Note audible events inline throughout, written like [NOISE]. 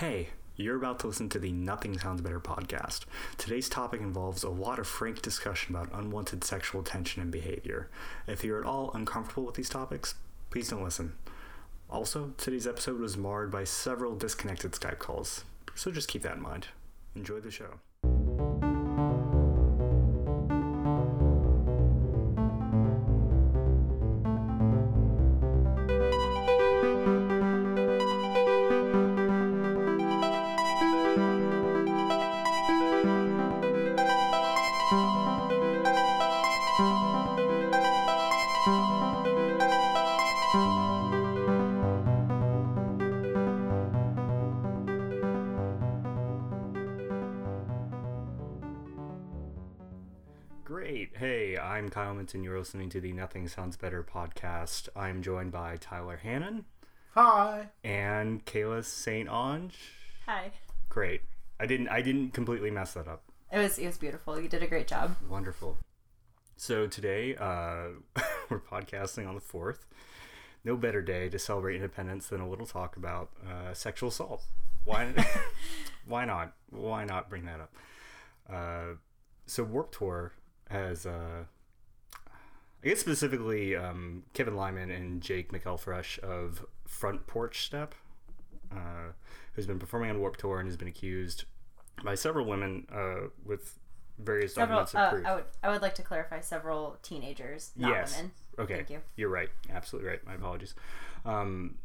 Hey, you're about to listen to the Nothing Sounds Better podcast. Today's topic involves a lot of frank discussion about unwanted sexual attention and behavior. If you're at all uncomfortable with these topics, please don't listen. Also, today's episode was marred by several disconnected Skype calls, so just keep that in mind. Enjoy the show. I'm Kyle Minton. You're listening to the Nothing Sounds Better podcast. I'm joined by Tyler Hannon Hi. and Kayla St. Ange. Hi. Great. I didn't I didn't completely mess that up. It was it was beautiful. You did a great job. Wonderful. So today, uh, [LAUGHS] we're podcasting on the fourth. No better day to celebrate independence than a little talk about uh, sexual assault. Why? [LAUGHS] why not? Why not bring that up? Uh, so Warp Tour has, uh, I guess specifically um, Kevin Lyman and Jake McElfresh of Front Porch Step, uh, who's been performing on Warp Tour and has been accused by several women uh, with various Several. documents of Uh, proof. I would I would like to clarify several teenagers, not yes. women. Okay. Thank you. You're right. Absolutely right. My apologies. Um,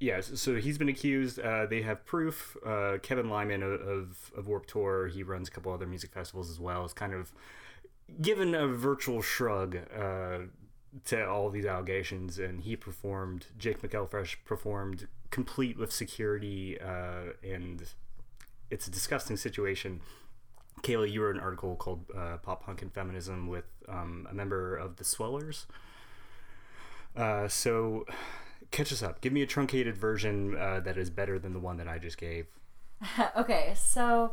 yes. So he's been accused. Uh, they have proof. Uh, Kevin Lyman of, of, of Warp Tour. He runs a couple other music festivals as well. Is kind of given a virtual shrug uh, to all these allegations, and he performed. Jake McElfresh performed complete with security, uh, and it's a disgusting situation. Kayla, you wrote an article called uh, "Pop Punk and Feminism" with um, a member of the Swellers. Uh, so, catch us up. Give me a truncated version uh, that is better than the one that I just gave. [LAUGHS] okay, so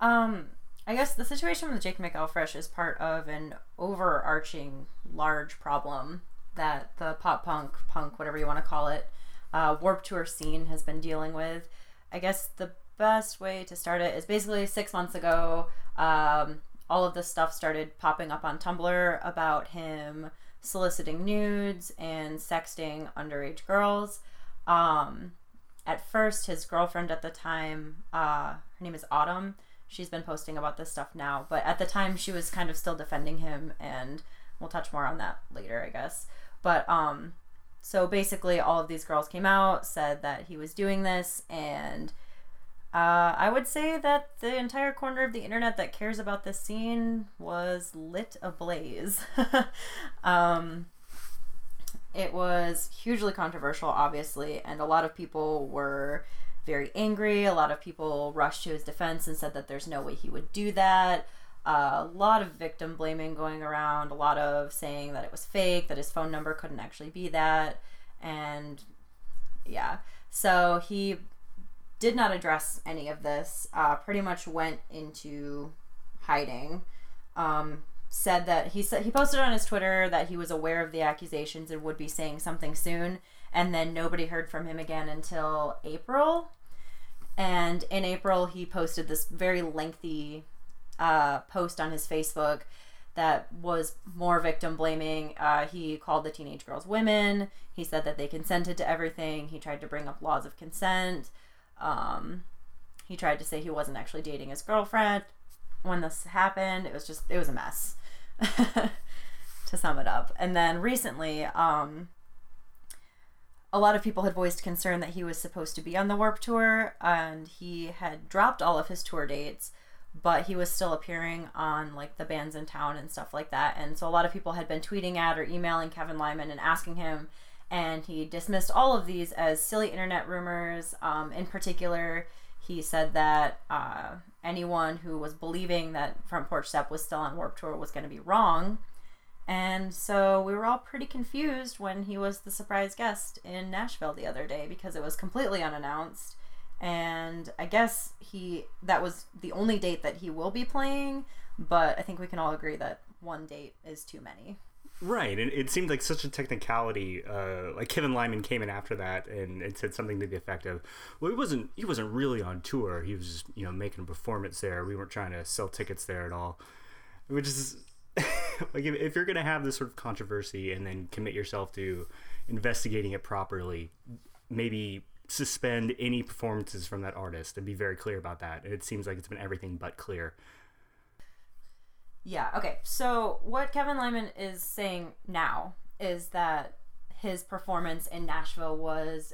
um I guess the situation with Jake McElfresh is part of an overarching large problem that the pop punk, punk, whatever you want to call it, uh, Warp Tour scene has been dealing with. I guess the best way to start it is basically six months ago, um, all of this stuff started popping up on Tumblr about him soliciting nudes and sexting underage girls. Um, at first, his girlfriend at the time, uh, her name is Autumn. She's been posting about this stuff now, but at the time, she was kind of still defending him, and we'll touch more on that later, I guess. But um, so basically, all of these girls came out, said that he was doing this, and uh, I would say that the entire corner of the internet that cares about this scene was lit ablaze. [LAUGHS] um, it was hugely controversial, obviously, and a lot of people were very angry. A lot of people rushed to his defense and said that there's no way he would do that. Uh, a lot of victim blaming going around, a lot of saying that it was fake, that his phone number couldn't actually be that. And yeah, so he did not address any of this, uh, pretty much went into hiding. Um, said that he said he posted on his Twitter that he was aware of the accusations and would be saying something soon, and then nobody heard from him again until April. And in April, he posted this very lengthy uh, post on his Facebook that was more victim blaming. Uh, he called the teenage girls women. He said that they consented to everything. He tried to bring up laws of consent. Um, he tried to say he wasn't actually dating his girlfriend when this happened. It was just, it was a mess, [LAUGHS] to sum it up. And then recently, um, a lot of people had voiced concern that he was supposed to be on the Warp Tour, and he had dropped all of his tour dates, but he was still appearing on like the bands in town and stuff like that. And so a lot of people had been tweeting at or emailing Kevin Lyman and asking him, and he dismissed all of these as silly internet rumors. Um, in particular, he said that uh, anyone who was believing that Front Porch Step was still on Warp Tour was going to be wrong. And so we were all pretty confused when he was the surprise guest in Nashville the other day because it was completely unannounced. And I guess he that was the only date that he will be playing, but I think we can all agree that one date is too many. Right, and it seemed like such a technicality. Uh, like Kevin Lyman came in after that and, and said something to the effect of, "Well, he wasn't he wasn't really on tour. He was just you know making a performance there. We weren't trying to sell tickets there at all." Which is [LAUGHS] like if, if you're gonna have this sort of controversy and then commit yourself to investigating it properly, maybe suspend any performances from that artist and be very clear about that. It seems like it's been everything but clear. Yeah, okay. So what Kevin Lyman is saying now is that his performance in Nashville was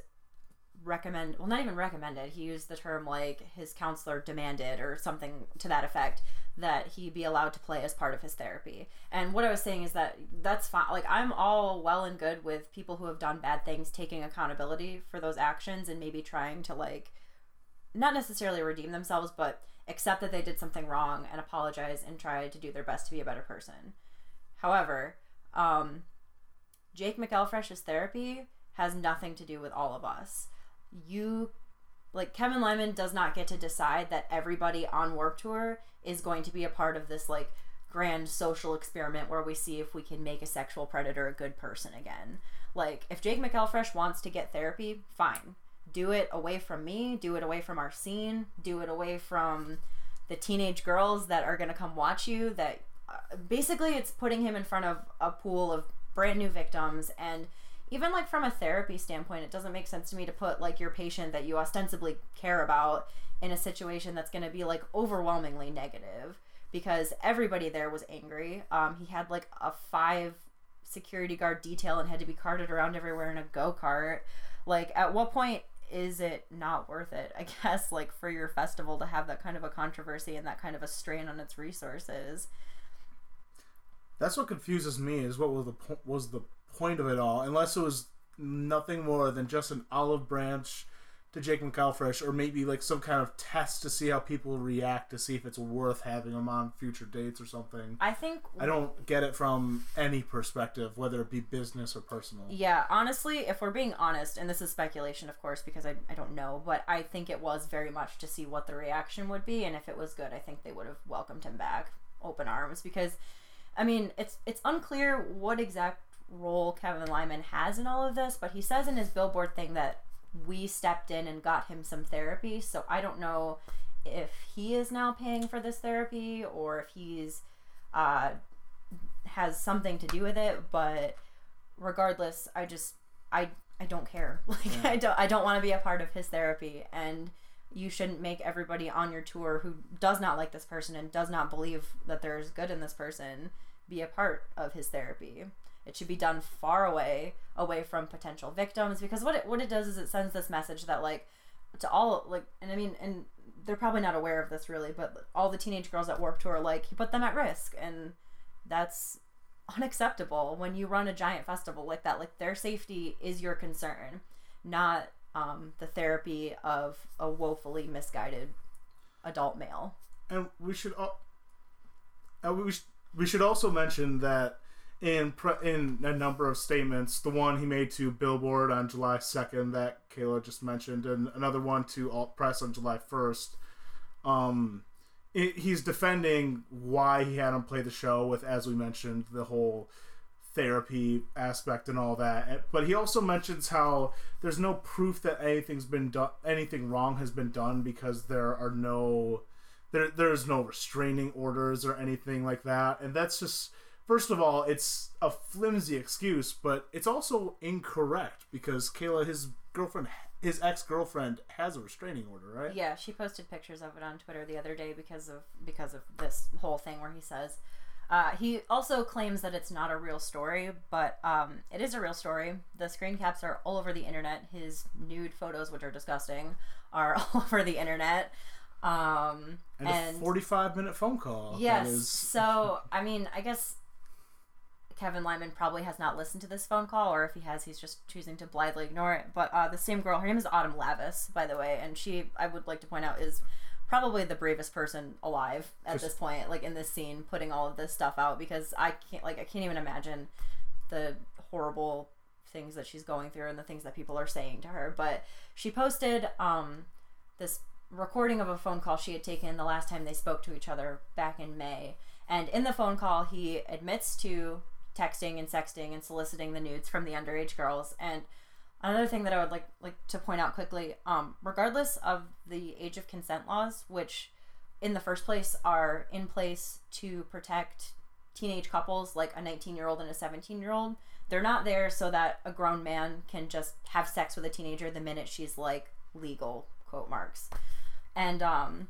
recommend well not even recommended he used the term like his counselor demanded or something to that effect that he be allowed to play as part of his therapy and what i was saying is that that's fine like i'm all well and good with people who have done bad things taking accountability for those actions and maybe trying to like not necessarily redeem themselves but accept that they did something wrong and apologize and try to do their best to be a better person. However, um, Jake McElfresh's therapy has nothing to do with all of us. You, like, Kevin Lyman does not get to decide that everybody on Warp Tour is going to be a part of this, like, grand social experiment where we see if we can make a sexual predator a good person again. Like, if Jake McElfresh wants to get therapy, fine do it away from me, do it away from our scene, do it away from the teenage girls that are going to come watch you that uh, basically it's putting him in front of a pool of brand new victims and even like from a therapy standpoint it doesn't make sense to me to put like your patient that you ostensibly care about in a situation that's going to be like overwhelmingly negative because everybody there was angry. Um, he had like a five security guard detail and had to be carted around everywhere in a go-kart. Like at what point is it not worth it i [LAUGHS] guess like for your festival to have that kind of a controversy and that kind of a strain on its resources? That's what confuses me is what was the was the point of it all unless it was nothing more than just an olive branch to Jake McElfresh, or maybe like some kind of test to see how people react to see if it's worth having them on future dates or something. I think I don't get it from any perspective, whether it be business or personal. Yeah, honestly, if we're being honest, and this is speculation, of course, because I, I don't know, but I think it was very much to see what the reaction would be, and if it was good, I think they would have welcomed him back open arms because, I mean, it's it's unclear what exact role Kevin Lyman has in all of this, but he says in his billboard thing that we stepped in and got him some therapy. So I don't know if he is now paying for this therapy or if he's uh, has something to do with it. But regardless, I just I I don't care. [LAUGHS] Like yeah. I don't I don't want to be a part of his therapy and you shouldn't make everybody on your tour who does not like this person and does not believe that there's good in this person be a part of his therapy. It should be done far away, away from potential victims, because what it what it does is it sends this message that like to all like, and I mean, and they're probably not aware of this really, but all the teenage girls at Warp Tour like he put them at risk, and that's unacceptable when you run a giant festival like that. Like their safety is your concern, not um, the therapy of a woefully misguided adult male. And we should, uh, we, sh- we should also mention that in pre- in a number of statements. The one he made to Billboard on July second that Kayla just mentioned, and another one to Alt Press on July first. Um, it, he's defending why he had him play the show with, as we mentioned, the whole therapy aspect and all that. But he also mentions how there's no proof that anything's been done, anything wrong has been done because there are no there there's no restraining orders or anything like that, and that's just first of all, it's a flimsy excuse, but it's also incorrect because Kayla, his girlfriend, his ex girlfriend, has a restraining order, right? Yeah, she posted pictures of it on Twitter the other day because of because of this whole thing where he says. Uh, he also claims that it's not a real story, but um, it is a real story. The screen caps are all over the internet. His nude photos, which are disgusting, are [LAUGHS] all over the internet. Um, and, and, a 45 minute phone call. Yes. So, I mean, I guess Kevin Lyman probably has not listened to this phone call, or if he has, he's just choosing to blithely ignore it. But uh, the same girl, her name is Autumn Lavis, by the way, and she, I would like to point out, is probably the bravest person alive at this point, like in this scene, putting all of this stuff out because I can't, like, I can't even imagine the horrible things that she's going through and the things that people are saying to her. But she posted um, this recording of a phone call she had taken the last time they spoke to each other back in May. And in the phone call, he admits to texting and sexting and soliciting the nudes from the underage girls. And another thing that I would like like to point out quickly, um, regardless of the age of consent laws, which in the first place are in place to protect teenage couples like a 19 year old and a 17 year old they're not there so that a grown man can just have sex with a teenager the minute she's like legal quote marks and um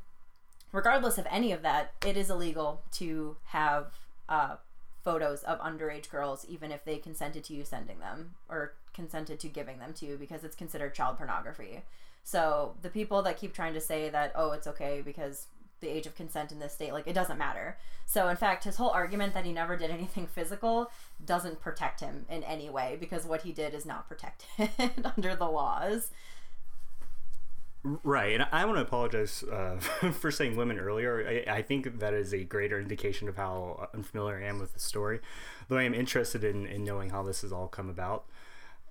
regardless of any of that it is illegal to have uh photos of underage girls even if they consented to you sending them or consented to giving them to you because it's considered child pornography so the people that keep trying to say that oh it's okay because the age of consent in this state. Like it doesn't matter. So in fact, his whole argument that he never did anything physical doesn't protect him in any way because what he did is not protected [LAUGHS] under the laws. Right, and I want to apologize uh, [LAUGHS] for saying women earlier. I, I, think that is a greater indication of how unfamiliar I am with the story, though I am interested in, in knowing how this has all come about.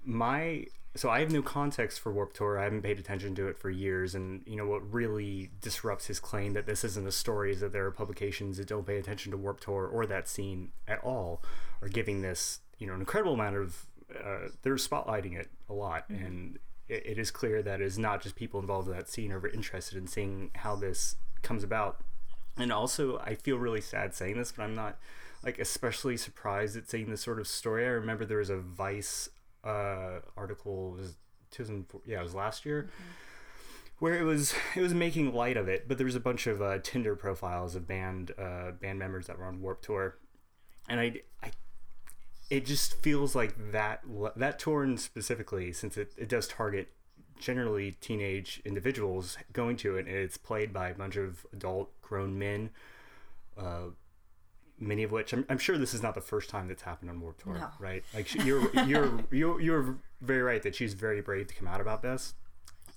My so I have no context for Warp Tour. I haven't paid attention to it for years, and you know what really disrupts his claim that this isn't a story is that there are publications that don't pay attention to Warp Tour or that scene at all, are giving this you know an incredible amount of uh, they're spotlighting it a lot, mm-hmm. and it, it is clear that it's not just people involved in that scene are interested in seeing how this comes about, and also I feel really sad saying this, but I'm not like especially surprised at seeing this sort of story. I remember there was a Vice uh, article was 2004 yeah it was last year mm-hmm. where it was it was making light of it but there was a bunch of uh, tinder profiles of band uh, band members that were on warp tour and I, I it just feels like that that tour specifically since it, it does target generally teenage individuals going to it and it's played by a bunch of adult grown men uh, many of which I'm, I'm, sure this is not the first time that's happened on Warped Tour, no. right? Like you're [LAUGHS] you're you're you're very right that she's very brave to come out about this.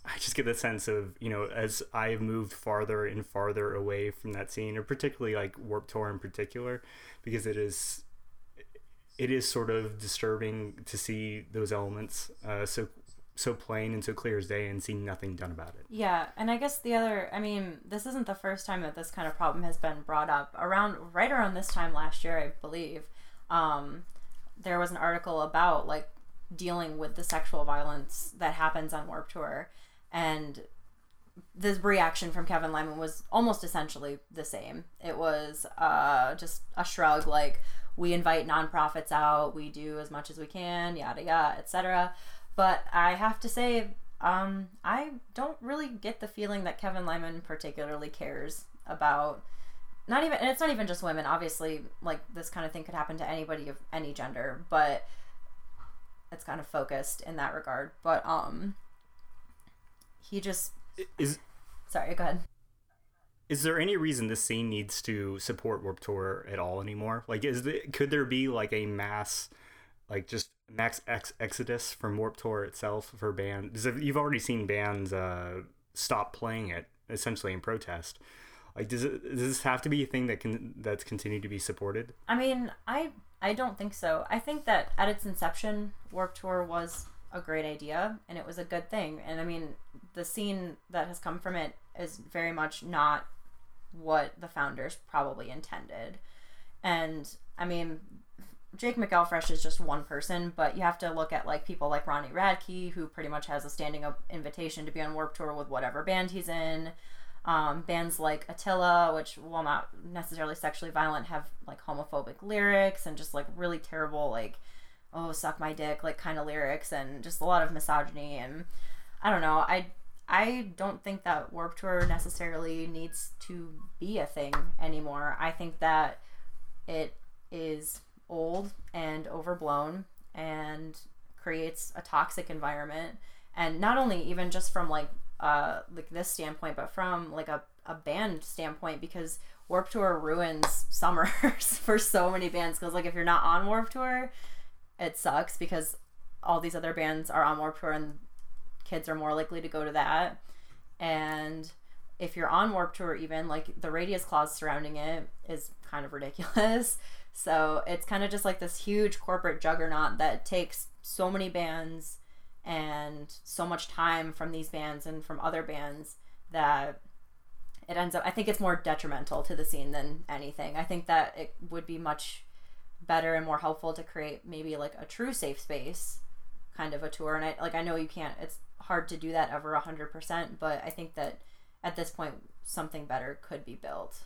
I just get the sense of you know as I've moved farther and farther away from that scene, or particularly like Warped Tour in particular, because it is it is sort of disturbing to see those elements uh, so so plain and so clear as day and see nothing done about it. Yeah, and I guess the other, I mean, this isn't the first time that this kind of problem has been brought up. Around right around this time last year, I believe, um, there was an article about like dealing with the sexual violence that happens on Warp Tour, and the reaction from Kevin Lyman was almost essentially the same. It was uh, just a shrug, like we invite nonprofits out, we do as much as we can, yada yada, etc. But I have to say, um, I don't really get the feeling that Kevin Lyman particularly cares about. Not even, and it's not even just women. Obviously, like this kind of thing could happen to anybody of any gender, but it's kind of focused in that regard. But um, he just is. Sorry, go ahead. Is there any reason this scene needs to support Warp Tour at all anymore? Like, is the, could there be like a mass, like just max ex- exodus from Warp Tour itself for bands. You've already seen bands uh, stop playing it essentially in protest. Like, does it does this have to be a thing that can that's continued to be supported? I mean, I I don't think so. I think that at its inception, Warp Tour was a great idea and it was a good thing. And I mean, the scene that has come from it is very much not what the founders probably intended. And I mean, Jake McElfresh is just one person, but you have to look at like people like Ronnie Radke, who pretty much has a standing up invitation to be on Warp Tour with whatever band he's in. Um, bands like Attila, which while not necessarily sexually violent, have like homophobic lyrics and just like really terrible like oh suck my dick like kind of lyrics and just a lot of misogyny and I don't know I I don't think that Warp Tour necessarily needs to be a thing anymore. I think that it is old and overblown and creates a toxic environment and not only even just from like uh like this standpoint but from like a, a band standpoint because warp tour ruins [LAUGHS] summers [LAUGHS] for so many bands because like if you're not on warp tour it sucks because all these other bands are on warp tour and kids are more likely to go to that and if you're on warp tour even like the radius clause surrounding it is kind of ridiculous [LAUGHS] so it's kind of just like this huge corporate juggernaut that takes so many bands and so much time from these bands and from other bands that it ends up I think it's more detrimental to the scene than anything. I think that it would be much better and more helpful to create maybe like a true safe space kind of a tour. And I like I know you can't. It's hard to do that ever a hundred percent, but I think that at this point something better could be built.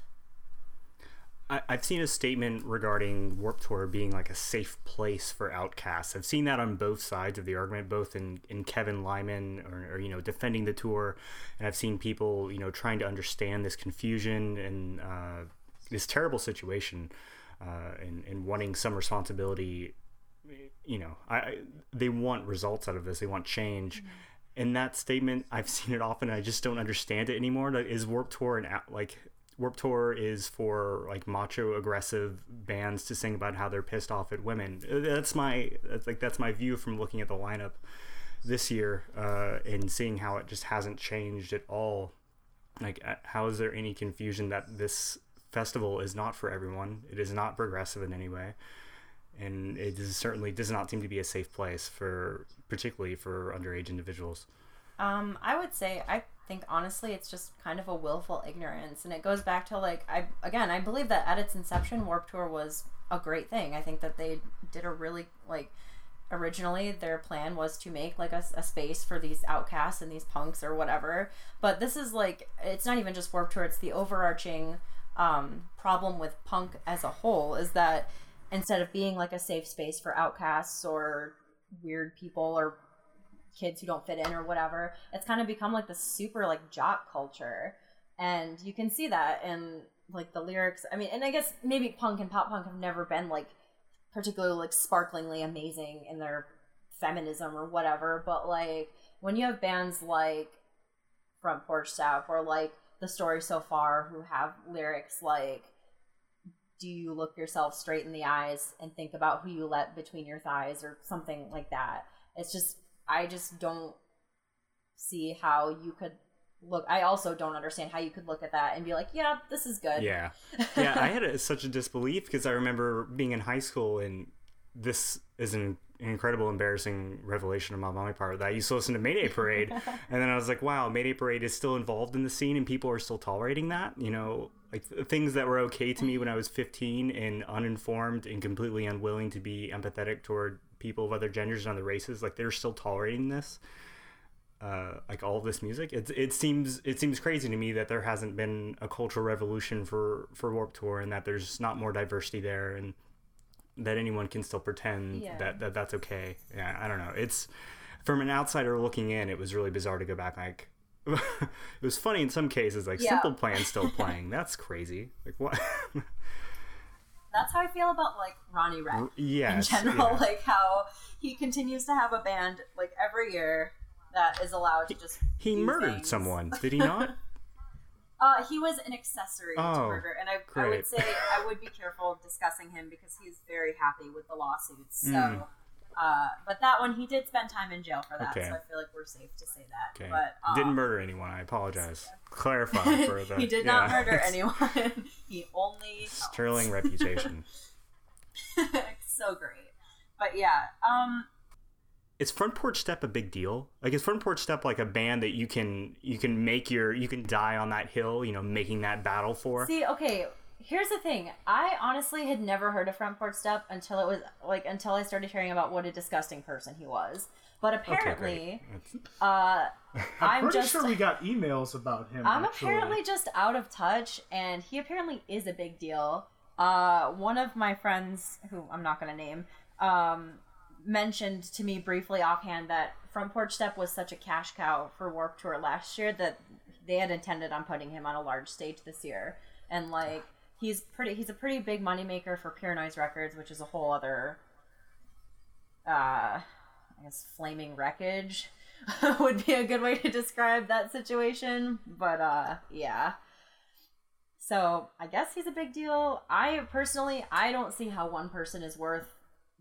I, I've seen a statement regarding Warp Tour being like a safe place for outcasts. I've seen that on both sides of the argument, both in, in Kevin Lyman or, or you know defending the tour, and I've seen people you know trying to understand this confusion and uh, this terrible situation, uh, and and wanting some responsibility. You know, I they want results out of this. They want change. Mm-hmm in that statement, I've [LAUGHS] seen it often. I just don't understand it anymore. Like, is Warp Tour and like Warp Tour is for like macho aggressive bands to sing about how they're pissed off at women. That's my that's like that's my view from looking at the lineup this year uh, and seeing how it just hasn't changed at all. Like, uh, how is there any confusion that this festival is not for everyone? It is not progressive in any way, and it is certainly does not seem to be a safe place for particularly for underage individuals. Um, I would say I think honestly it's just kind of a willful ignorance and it goes back to like I again I believe that at its inception Warp Tour was a great thing. I think that they did a really like originally their plan was to make like a, a, space for these outcasts and these punks or whatever but this is like it's not even just warp tour it's the overarching um, problem with punk as a whole is that instead of being like a safe space for outcasts or weird people or kids who don't fit in or whatever. It's kind of become like this super like jock culture. And you can see that in like the lyrics. I mean, and I guess maybe punk and pop punk have never been like particularly like sparklingly amazing in their feminism or whatever, but like when you have bands like Front Porch Step or like The Story So Far who have lyrics like do you look yourself straight in the eyes and think about who you let between your thighs or something like that. It's just I just don't see how you could look i also don't understand how you could look at that and be like yeah this is good. Yeah. [LAUGHS] Yeah i had a, such a disbelief because i remember being in high school and this is an incredible embarrassing revelation on my mommy part that i used to listen to mayday parade. [LAUGHS] And then i was like wow mayday parade is still involved in the scene and people are still tolerating that you know like things that were okay to me when i was 15 and uninformed and completely unwilling to be empathetic toward people of other genders and other races like they're still tolerating this uh, like all this music. It, it seems it seems crazy to me that there hasn't been a cultural revolution for for warp tour and that there's not more diversity there and that anyone can still pretend yeah. that, that that's okay. Yeah i don't know. It's from an outsider looking in it was really bizarre to go back like [LAUGHS] it was funny in some cases like yeah. simple plan still [LAUGHS] playing that's crazy like what [LAUGHS] that's how I feel about like Ronnie Radke. Yes, in general, yeah. like how he continues to have a band like every year that is allowed to just. He, he murdered things. someone, did he not? uh, he was an accessory oh, to murder, and I, I, would say I would be careful discussing him because he's very happy with the lawsuits. So. Mm. Uh, but that one, he did spend time in jail for that, okay. so I feel like we're safe to say that. Okay. But um, didn't murder anyone. I apologize. [LAUGHS] Clarify for the. he did yeah. not murder [LAUGHS] anyone. [LAUGHS] he only sterling reputation. so great, but yeah. Um, is front porch step a big deal like is front porch step like a band that you can you can make your you can die on that hill you know making that battle for see okay here's the thing. I honestly had never heard of front porch step until it was like until i started hearing about what a disgusting person he was. But apparently okay, [LAUGHS] uh i'm, I'm pretty just, sure we got emails about him i'm actually. apparently just out of touch and he apparently is a big deal. Uh one of my friends who i'm not gonna name um mentioned to me briefly offhand that front porch step was such a cash cow for warp tour last year that they had intended on putting him on a large stage this year. And like he's pretty he's a pretty big moneymaker for pure noise records which is a whole other uh i guess flaming wreckage [LAUGHS] would be a good way to describe that situation but uh yeah. So i guess he's a big deal. I personally i don't see how one person is worth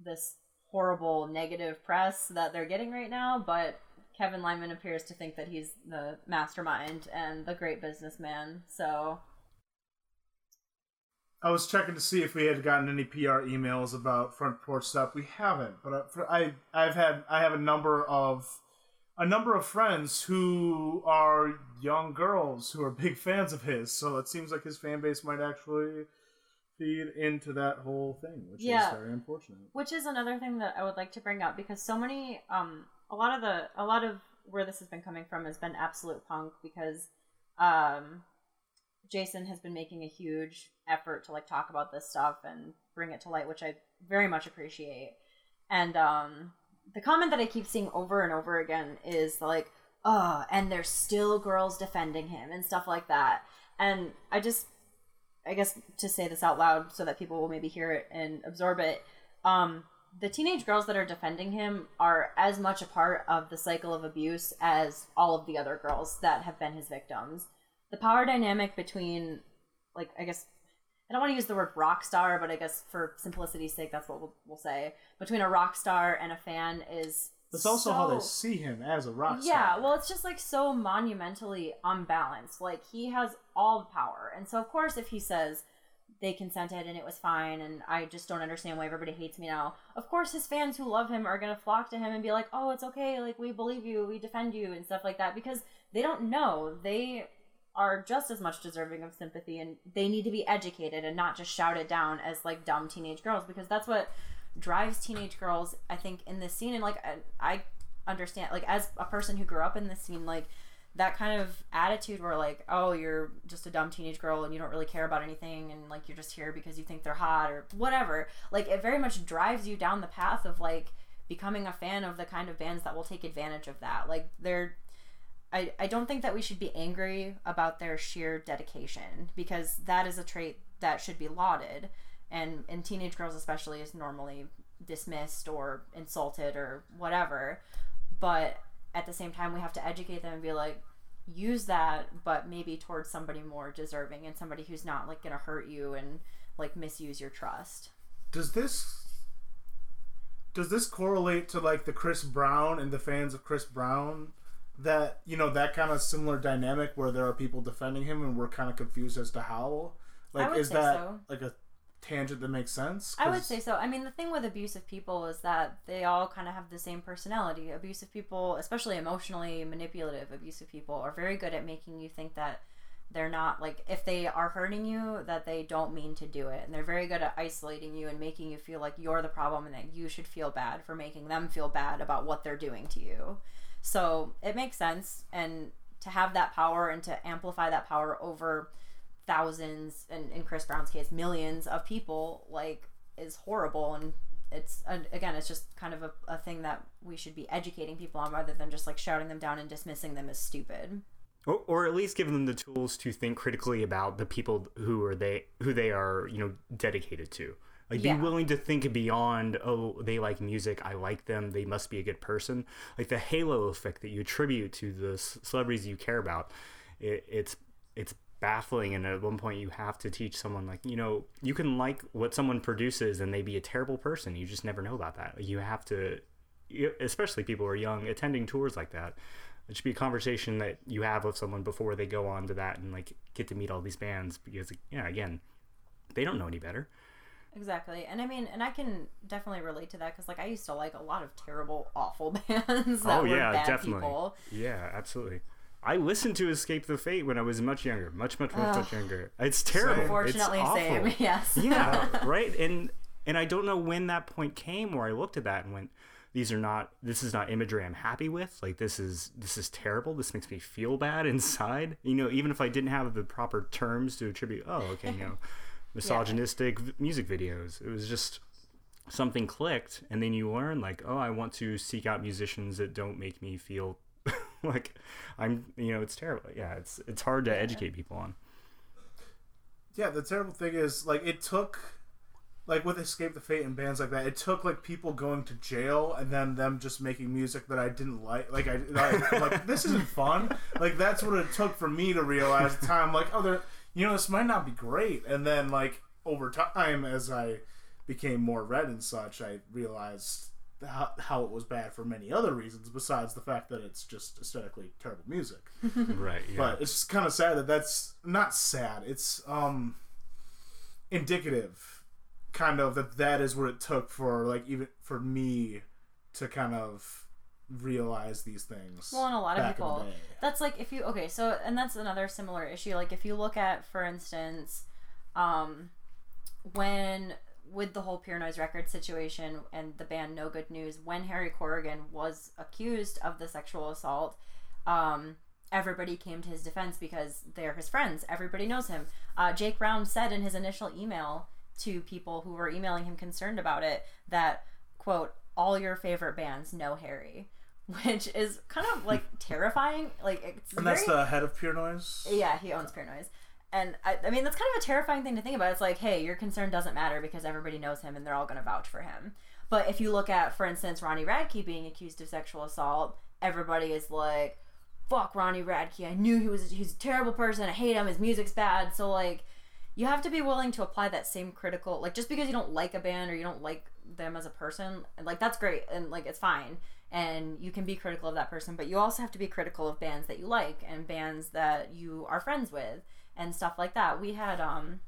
this horrible negative press that they're getting right now but kevin lyman appears to think that he's the mastermind and the great businessman so I was checking to see if we had gotten any PR emails about front porch step. We haven't, but I, I've had I have a number of a number of friends who are young girls who are big [LAUGHS] fans of his. So it seems like his fan base might actually feed into that whole thing, which Yeah. is very unfortunate. which is another thing that I would like to bring up because so many um a lot of the a lot of where this has been coming from has been absolute punk because um Jason has been making a huge effort to like talk about this stuff and bring it to light which I very much appreciate and um the comment that I keep seeing over and over again is like oh and there's still girls defending him and stuff like that and I just I guess to say this out loud so that people will maybe hear it and absorb it. Um, the teenage girls that are defending him are as much a part of the cycle of abuse as all of the other girls that have been his victims. The power dynamic between, like, I guess, I don't want to use the word rock star, but I guess for simplicity's sake, that's what we'll, we'll say. Between a rock star and a fan is. That's also how they see him as a rock star. yeah, well, it's just like so monumentally unbalanced. Like he has all the power, and so of course, if he says they consented and it was fine, and I just don't understand why everybody hates me now. Of course, his fans who love him are gonna flock to him and be like, "Oh, it's okay. Like we believe you, we defend you, and stuff like that," because they don't know they are just as much deserving of sympathy and they need to be educated and not just shouted down as like dumb teenage girls because that's what drives teenage girls i think in this scene and like I, I understand like as a person who grew up in this scene like that kind of attitude where like oh you're just a dumb teenage girl and you don't really care about anything and like you're just here because you think they're hot or whatever like it very much drives you down the path of like becoming a fan of the kind of bands that will take advantage of that. Like they're I, I don't think that we should be angry about their sheer dedication because that is a trait that should be lauded. And in teenage girls especially is normally dismissed or insulted or whatever. But at the same time we have to educate them and be like use that but maybe towards somebody more deserving and somebody who's not like gonna hurt you and like misuse your trust. Does this does this correlate to like the Chris Brown and the fans of Chris Brown? That you know that kind of similar dynamic where there are people defending him and we're kind of confused as to how. Like, would is say that so. like a tangent that makes sense? I would say so. I mean, the thing with abusive people is that they all kind of have the same personality. Abusive people, especially emotionally manipulative abusive people, are very good at making you think that they're not like if they are hurting you that they don't mean to do it and they're very good at isolating you and making you feel like you're the problem and that you should feel bad for making them feel bad about what they're doing to you so it makes sense and to have that power and to amplify that power over thousands and in chris brown's case millions of people like is horrible and it's again it's just kind of a, a thing that we should be educating people on rather than just like shouting them down and dismissing them as stupid or, or at least give them the tools to think critically about the people who are they who they are you know dedicated to. Like Yeah. be willing to think beyond oh they like music i like them they must be a good person. Like the halo effect that you attribute to the celebrities you care about it, it's it's baffling. And at one point you have to teach someone like you know you can like what someone produces and they be a terrible person. You just never know about that. You have to especially people who are young attending tours like that it should be a conversation that you have with someone before they go on to that and like get to meet all these bands because yeah again they don't know any better Exactly. And I mean, and I can definitely relate to that because, like, I used to like a lot of terrible, [LAUGHS] awful bands that oh were yeah bad definitely people. yeah absolutely i listened to escape the fate when i was much younger much much much much younger it's terrible Unfortunately, it's same. awful. [LAUGHS] Yes. yeah [LAUGHS] right and and i don't know when that point came where i looked at that and went these are not this is not imagery i'm happy with. Like this is this is terrible. This makes me feel bad [LAUGHS] inside. You know even if i didn't have the proper terms to attribute oh okay you know [LAUGHS] misogynistic v- music videos. It was just something clicked and then you learn like oh i want to seek out musicians that don't make me feel [LAUGHS] like i'm you know it's terrible. Yeah it's it's hard to educate people on. Yeah, the terrible thing is like it took like with Escape the Fate and bands like that, it took like people going to jail and then them just making music that I didn't like. Like I like, like this isn't fun. Like that's what it took for me to realize at the time. Like oh, there, you know, this might not be great. And then like over time, as I became more read and such, I realized how, how it was bad for many other reasons besides the fact that it's just aesthetically terrible music. [LAUGHS] right yeah But it's just kind of sad that that's not sad. It's um indicative, kind of that that is what it took for like even for me to kind of realize these things. Well, and a lot of back in the people. That's like if you okay, so and that's another similar issue. Like if you look at, for instance, um, when with the whole Pure Noise record situation and the band No Good News, when Harry Corrigan was accused of the sexual assault, um, everybody came to his defense because they're his friends. Everybody knows him. Uh, Jake Round said in his initial email to people who were emailing him concerned about it that, quote, all your favorite bands know Harry. [LAUGHS] Which is kind of like [LAUGHS] terrifying. Like it's And very, that's the head of Pure Noise. yeah, he owns Pure Noise. And I, I mean, that's kind of a terrifying thing to think about. It's like, hey, your concern doesn't matter because everybody knows him and they're all going to vouch for him. But if you look at, for instance, Ronnie Radke being accused of sexual assault, everybody is like, fuck Ronnie Radke. I knew he was he's a terrible person. I hate him. His music's bad. So, like, you have to be willing to apply that same critical, like, just because you don't like a band or you don't like them as a person, like, that's great. And, like, it's fine and you can be critical of that person but you also have to be critical of bands that you like and bands that you are friends with and stuff like that we had um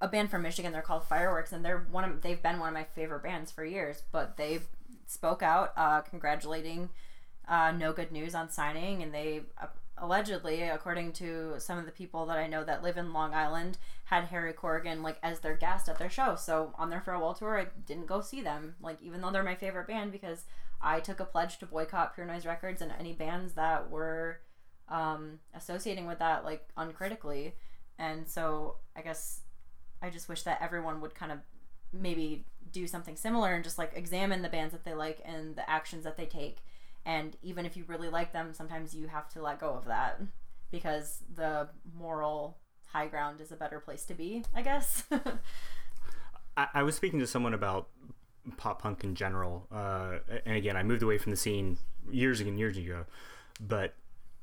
a band from michigan they're called fireworks and they're one of they've been one of my favorite bands for years but they spoke out uh congratulating uh no good news on signing and they uh, allegedly according to some of the people that i know that live in long island had harry corrigan like as their guest at their show so on their farewell tour i didn't go see them like even though they're my favorite band because I took a pledge to boycott Pure Noise Records and any bands that were um, associating with that like uncritically. And so I guess I just wish that everyone would kind of maybe do something similar and just like examine the bands that they like and the actions that they take. And even if you really like them, sometimes you have to let go of that because the moral high ground is a better place to be, I guess. [LAUGHS] I, I was speaking to someone about pop punk in general, uh, and again, I moved away from the scene years and years ago, but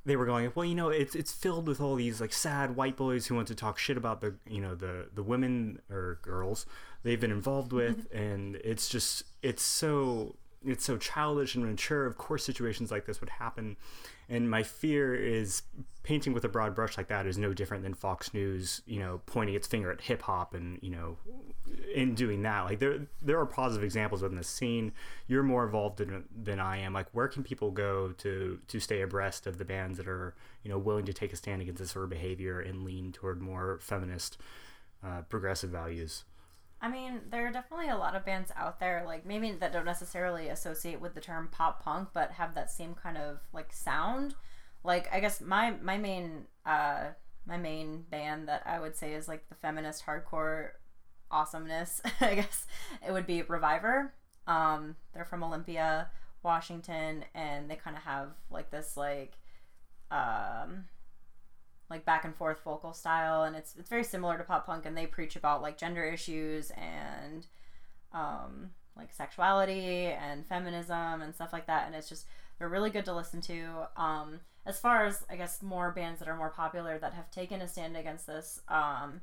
they were going, well, you know, it's it's filled with all these like sad white boys who want to talk shit about the you know the the women or girls they've been involved with, [LAUGHS] and it's just it's so it's so childish and mature. Of course, situations like this would happen, and my fear is painting with a broad brush like that is no different than Fox News, you know, pointing its finger at hip hop and you know, in doing that. Like there, there are positive examples within the scene. You're more involved in, than I am. Like where can people go to to stay abreast of the bands that are you know willing to take a stand against this sort of behavior and lean toward more feminist, uh, progressive values? I mean, there are definitely a lot of bands out there, like maybe that don't necessarily associate with the term pop punk, but have that same kind of like sound. Like I guess my my main uh my main band that I would say is like the feminist hardcore awesomeness. [LAUGHS] I guess it would be RVIVR. Um, they're from Olympia, Washington, and they kind of have like this like um like back and forth vocal style and it's it's very similar to pop punk and they preach about like gender issues and um like sexuality and feminism and stuff like that and it's just they're really good to listen to. Um as far as i guess more bands that are more popular that have taken a stand against this um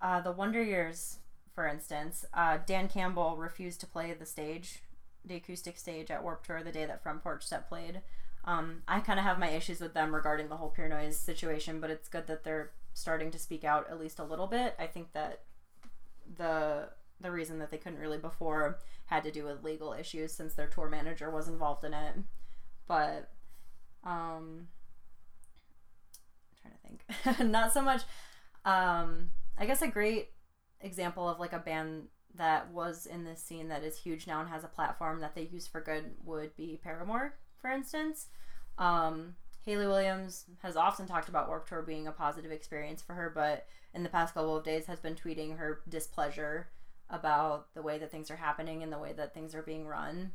uh the wonder years for instance uh dan campbell refused to play the stage the acoustic stage at warp tour the day that front porch step played um, I kind of have my issues with them regarding the whole pure noise situation, but it's good that they're starting to speak out at least a little bit. I think that the the reason that they couldn't really before had to do with legal issues since their tour manager was involved in it. But um I'm trying to think. [LAUGHS] Not so much um I guess a great example of like a band that was in this scene that is huge now and has a platform that they use for good would be Paramore for instance. Um, Hayley Williams has often talked about Warped Tour being a positive experience for her, but in the past couple of days has been tweeting her displeasure about the way that things are happening and the way that things are being run.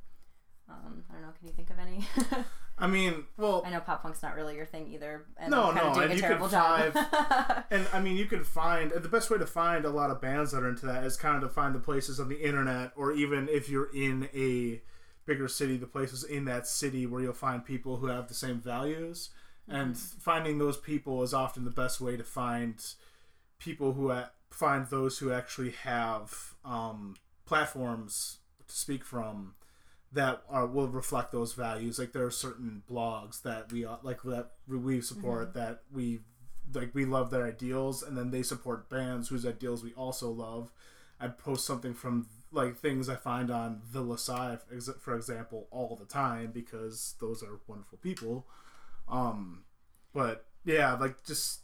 Um, I don't know. Can you think of any? [LAUGHS] I mean, well, I know pop punk's not really your thing either, and No, no, doing and a you could terrible job. [LAUGHS] and I mean, you can find the best way to find a lot of bands that are into that is kind of to find the places on the internet, or even if you're in a bigger city, the places in that city where you'll find people who have the same values. And finding those people is often the best way to find people who a- find those who actually have um, platforms to speak from that are, will reflect those values. Like there are certain blogs that we uh, like that we support that we like we love their ideals, and then they support bands whose ideals we also love. I post something from like things I find on the Le Sigh, for example, all the time because those are wonderful people. Um, but yeah, like just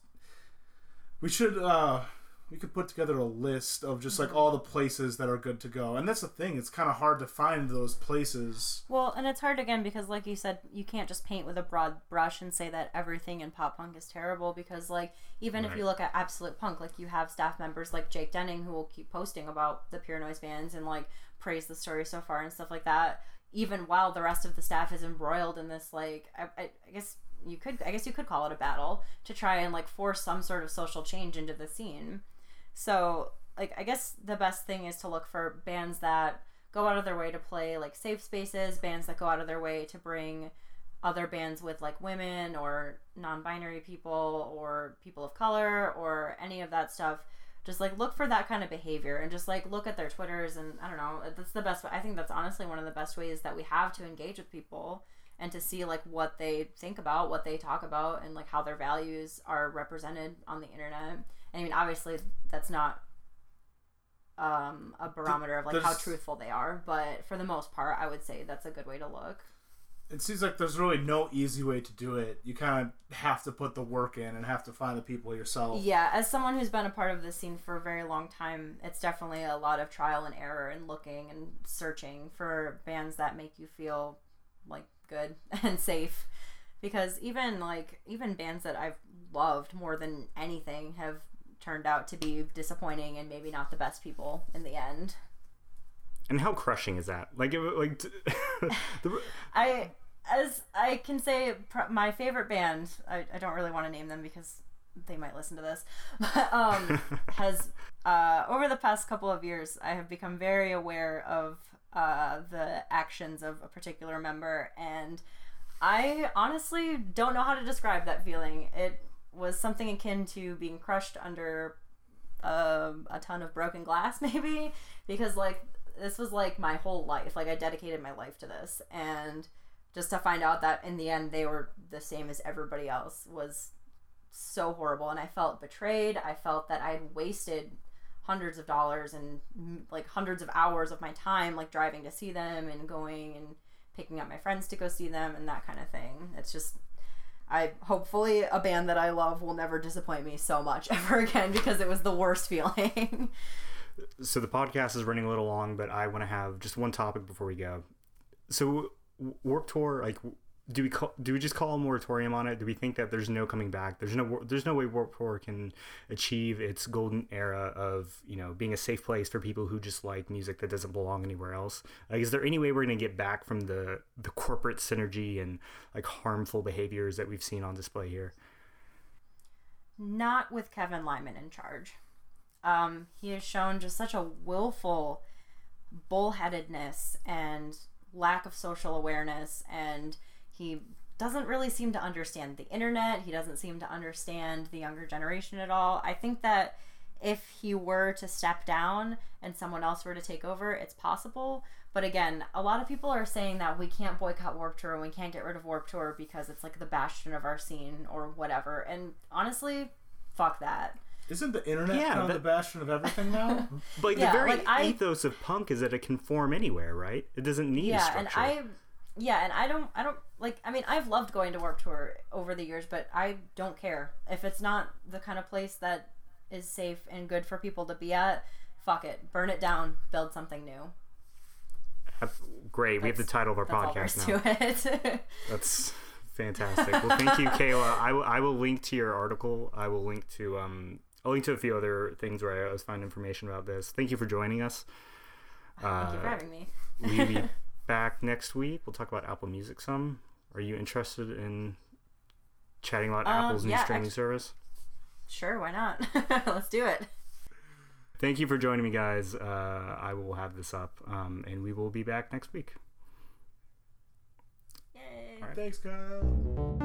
we should uh we could put together a list of just like all the places that are good to go. And that's the thing; it's kind of hard to find those places. Well, and it's hard again because, like you said, you can't just paint with a broad brush and say that everything in pop punk is terrible. Because, like, even if you look at Absolute Punk, like you have staff members like Jake Denning who will keep posting about the Pure Noise bands and like praise the story so far and stuff like that. Even while the rest of the staff is embroiled in this, like, I, I, I guess you could, I guess you could call it a battle to try and like force some sort of social change into the scene. So, like, I guess the best thing is to look for bands that go out of their way to play like safe spaces, bands that go out of their way to bring other bands with like women or non-binary people or people of color or any of that stuff. Just like look for that kind of behavior and just like look at their twitters and I don't know. That's the best. I think that's honestly one of the best ways that we have to engage with people and to see like what they think about, what they talk about, and like how their values are represented on the internet. I mean, obviously, that's not um, a barometer of like how truthful they are, but for the most part, I would say that's a good way to look. It seems like there's really no easy way to do it. You kind of have to put the work in and have to find the people yourself. Yeah, as someone who's been a part of this scene for a very long time, it's definitely a lot of trial and error and looking and searching for bands that make you feel like good [LAUGHS] and safe. Because even like even bands that I've loved more than anything have turned out to be disappointing and maybe not the best people in the end. And how crushing is that? Like, it, like [LAUGHS] the, I as I can say pr- my favorite band I, I don't really want to name them because they might listen to this [LAUGHS] but, um, [LAUGHS] has uh, over the past couple of years I have become very aware of uh, the actions of a particular member and I honestly don't know how to describe that feeling it was something akin to being crushed under um, a ton of broken glass [LAUGHS] maybe because like this was like my whole life. Like i dedicated my life to this. And just to find out that in the end they were the same as everybody else was so horrible. And i felt betrayed. I felt that I had wasted hundreds of dollars and mm, like hundreds of hours of my time like driving to see them and going and picking up my friends to go see them and that kind of thing. It's just I hopefully a band that I love will never disappoint me so much [LAUGHS] ever again because it was the worst feeling. [LAUGHS] so the podcast is running a little long, but I want to have just one topic before we go. So Warped Tour, like, do we call, do we just call a moratorium on it? Do we think that there's no coming back? There's no there's no way Warped Tour can achieve its golden era of you know being a safe place for people who just like music that doesn't belong anywhere else. Like, is there any way we're gonna get back from the the corporate synergy and like harmful behaviors that we've seen on display here? Not with Kevin Lyman in charge. Um, he has shown just such a willful bullheadedness and lack of social awareness and he doesn't really seem to understand the internet he doesn't seem to understand the younger generation at all i think that if he were to step down and someone else were to take over it's possible but again a lot of people are saying that we can't boycott warped tour and we can't get rid of warped tour because it's like the bastion of our scene or whatever and honestly fuck that Isn't the internet Yeah, kind of that- the bastion of everything now? [LAUGHS] But Yeah, the very like, I- ethos of punk is that it can form anywhere, right? It doesn't need a yeah structure. and i yeah and i don't i don't like i mean i've loved going to warped tour over the years but i don't care if it's not the kind of place that is safe and good for people to be at fuck it burn it down build something new Great. we have the That's- title of our that's podcast now. to it [LAUGHS] That's fantastic. Well, thank you, Kayla. I will, I will link to your article. I will link to um I'll link to a few other things where I was find information about this. Thank you for joining us. thank you for Uh, having me be [LAUGHS] back next week. We'll talk about Apple Music some. Are you interested in chatting about Um, Apple's new streaming act- service? sure why not [LAUGHS] let's do it Thank you for joining me, guys. Uh, I will have this up, um, and we will be back next week. Yay. Thanks, Kyle.